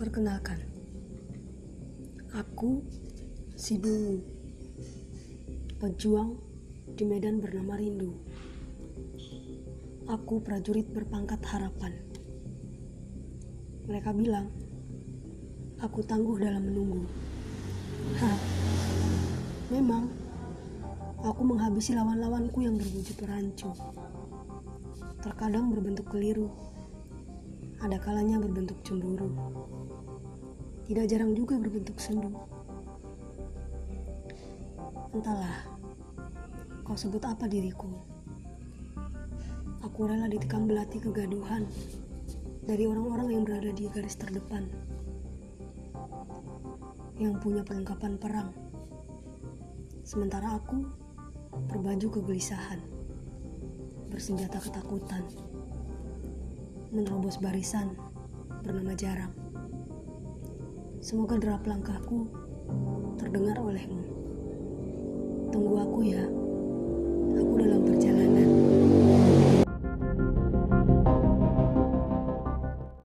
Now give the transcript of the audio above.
Perkenalkan, aku si Dungu, pejuang di medan bernama Rindu. Aku prajurit berpangkat harapan. Mereka bilang, aku tangguh dalam menunggu. Hah, memang aku menghabisi lawan-lawanku yang berwujud rancu. Terkadang berbentuk keliru, ada kalanya berbentuk cemburu. Tidak jarang juga berbentuk sendu. Entahlah, kau sebut apa diriku. Aku rela ditikam belati kegaduhan dari orang-orang yang berada di garis terdepan. Yang punya perlengkapan perang. Sementara aku berbaju kegelisahan. Bersenjata ketakutan. Menerobos barisan bernama jarak. Semoga derap langkahku terdengar olehmu. Tunggu aku ya. Aku dalam